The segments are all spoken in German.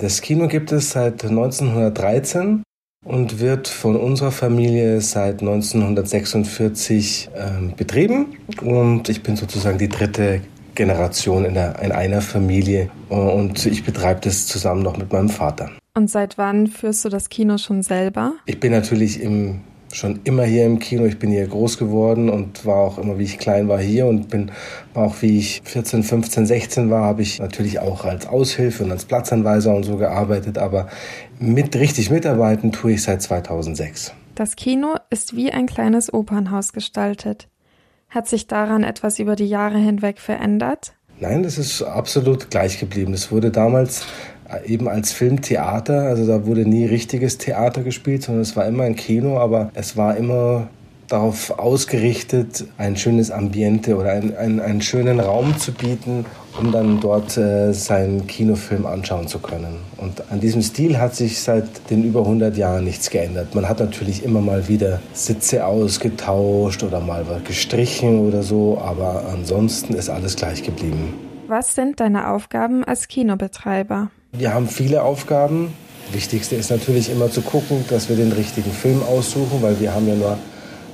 Das Kino gibt es seit 1913 und wird von unserer Familie seit 1946 äh, betrieben. Und ich bin sozusagen die dritte Generation in, der, in einer Familie und ich betreibe das zusammen noch mit meinem Vater. Und seit wann führst du das Kino schon selber? Ich bin natürlich im schon immer hier im Kino. Ich bin hier groß geworden und war auch immer, wie ich klein war, hier und bin auch, wie ich 14, 15, 16 war, habe ich natürlich auch als Aushilfe und als Platzanweiser und so gearbeitet. Aber mit richtig mitarbeiten tue ich seit 2006. Das Kino ist wie ein kleines Opernhaus gestaltet. Hat sich daran etwas über die Jahre hinweg verändert? Nein, das ist absolut gleich geblieben. Es wurde damals eben als Filmtheater. Also da wurde nie richtiges Theater gespielt, sondern es war immer ein Kino, aber es war immer darauf ausgerichtet, ein schönes Ambiente oder ein, ein, einen schönen Raum zu bieten, um dann dort äh, seinen Kinofilm anschauen zu können. Und an diesem Stil hat sich seit den über 100 Jahren nichts geändert. Man hat natürlich immer mal wieder Sitze ausgetauscht oder mal was gestrichen oder so, aber ansonsten ist alles gleich geblieben. Was sind deine Aufgaben als Kinobetreiber? Wir haben viele Aufgaben. Wichtigste ist natürlich immer zu gucken, dass wir den richtigen Film aussuchen, weil wir haben ja nur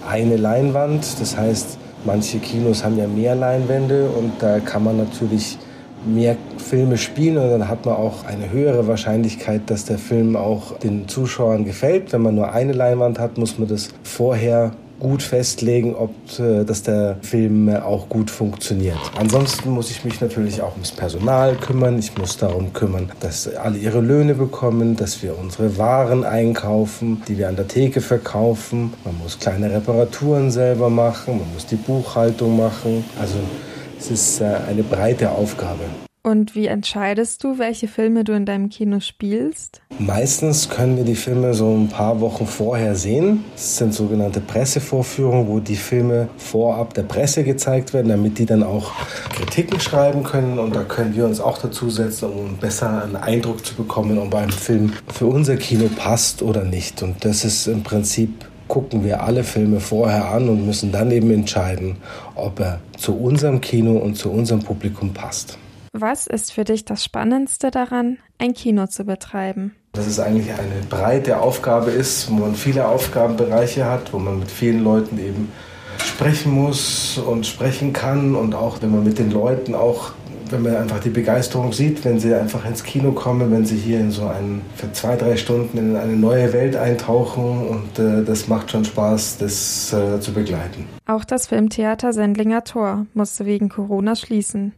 eine Leinwand. Das heißt, manche Kinos haben ja mehr Leinwände und da kann man natürlich mehr Filme spielen und dann hat man auch eine höhere Wahrscheinlichkeit, dass der Film auch den Zuschauern gefällt. Wenn man nur eine Leinwand hat, muss man das vorher gut festlegen, ob äh, dass der Film äh, auch gut funktioniert. Ansonsten muss ich mich natürlich auch ums Personal kümmern. Ich muss darum kümmern, dass alle ihre Löhne bekommen, dass wir unsere Waren einkaufen, die wir an der Theke verkaufen. Man muss kleine Reparaturen selber machen, man muss die Buchhaltung machen. Also es ist äh, eine breite Aufgabe. Und wie entscheidest du, welche Filme du in deinem Kino spielst? Meistens können wir die Filme so ein paar Wochen vorher sehen. Das sind sogenannte Pressevorführungen, wo die Filme vorab der Presse gezeigt werden, damit die dann auch Kritiken schreiben können. Und da können wir uns auch dazusetzen, um besser einen Eindruck zu bekommen, ob ein Film für unser Kino passt oder nicht. Und das ist im Prinzip gucken wir alle Filme vorher an und müssen dann eben entscheiden, ob er zu unserem Kino und zu unserem Publikum passt. Was ist für dich das Spannendste daran, ein Kino zu betreiben? Dass es eigentlich eine breite Aufgabe ist, wo man viele Aufgabenbereiche hat, wo man mit vielen Leuten eben sprechen muss und sprechen kann und auch wenn man mit den Leuten auch wenn man einfach die Begeisterung sieht, wenn sie einfach ins Kino kommen, wenn sie hier in so einen, für zwei, drei Stunden in eine neue Welt eintauchen und äh, das macht schon Spaß, das äh, zu begleiten. Auch das Filmtheater Sendlinger Tor musste wegen Corona schließen.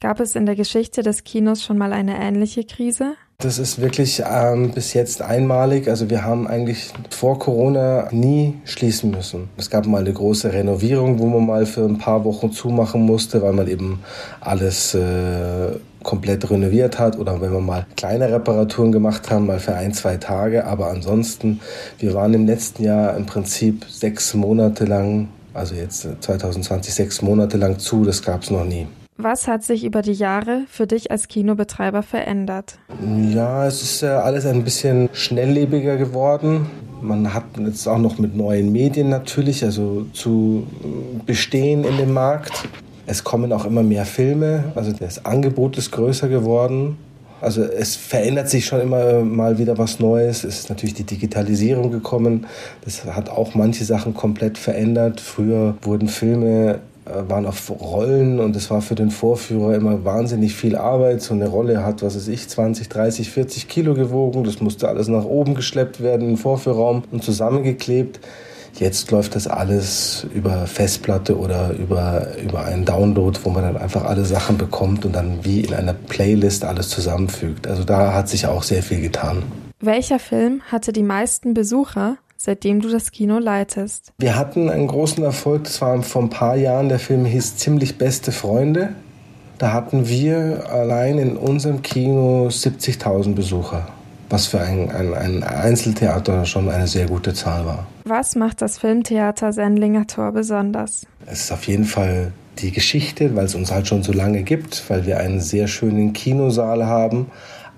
Gab es in der Geschichte des Kinos schon mal eine ähnliche Krise? Das ist wirklich ähm, bis jetzt einmalig. Also wir haben eigentlich vor Corona nie schließen müssen. Es gab mal eine große Renovierung, wo man mal für ein paar Wochen zumachen musste, weil man eben alles äh, komplett renoviert hat oder wenn wir mal kleine Reparaturen gemacht haben, mal für ein, zwei Tage. Aber ansonsten, wir waren im letzten Jahr im Prinzip sechs Monate lang, also jetzt 2020 sechs Monate lang zu. Das gab es noch nie. Was hat sich über die Jahre für dich als Kinobetreiber verändert? Ja, es ist alles ein bisschen schnelllebiger geworden. Man hat jetzt auch noch mit neuen Medien natürlich, also zu bestehen in dem Markt. Es kommen auch immer mehr Filme, also das Angebot ist größer geworden. Also es verändert sich schon immer mal wieder was Neues. Es ist natürlich die Digitalisierung gekommen. Das hat auch manche Sachen komplett verändert. Früher wurden Filme waren auf Rollen und es war für den Vorführer immer wahnsinnig viel Arbeit. So eine Rolle hat, was weiß ich, 20, 30, 40 Kilo gewogen. Das musste alles nach oben geschleppt werden im Vorführraum und zusammengeklebt. Jetzt läuft das alles über Festplatte oder über, über einen Download, wo man dann einfach alle Sachen bekommt und dann wie in einer Playlist alles zusammenfügt. Also da hat sich auch sehr viel getan. Welcher Film hatte die meisten Besucher seitdem du das Kino leitest? Wir hatten einen großen Erfolg, das war vor ein paar Jahren, der Film hieß Ziemlich beste Freunde. Da hatten wir allein in unserem Kino 70.000 Besucher, was für ein, ein, ein Einzeltheater schon eine sehr gute Zahl war. Was macht das Filmtheater Sendlinger Tor besonders? Es ist auf jeden Fall die Geschichte, weil es uns halt schon so lange gibt, weil wir einen sehr schönen Kinosaal haben,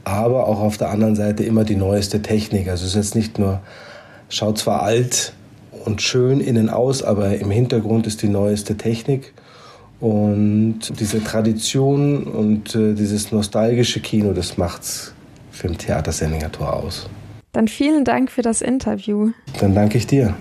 aber auch auf der anderen Seite immer die neueste Technik. Also es ist jetzt nicht nur Schaut zwar alt und schön innen aus, aber im Hintergrund ist die neueste Technik. Und diese Tradition und äh, dieses nostalgische Kino, das macht's für im Theater Sendlinger Tor aus. Dann vielen Dank für das Interview. Dann danke ich dir.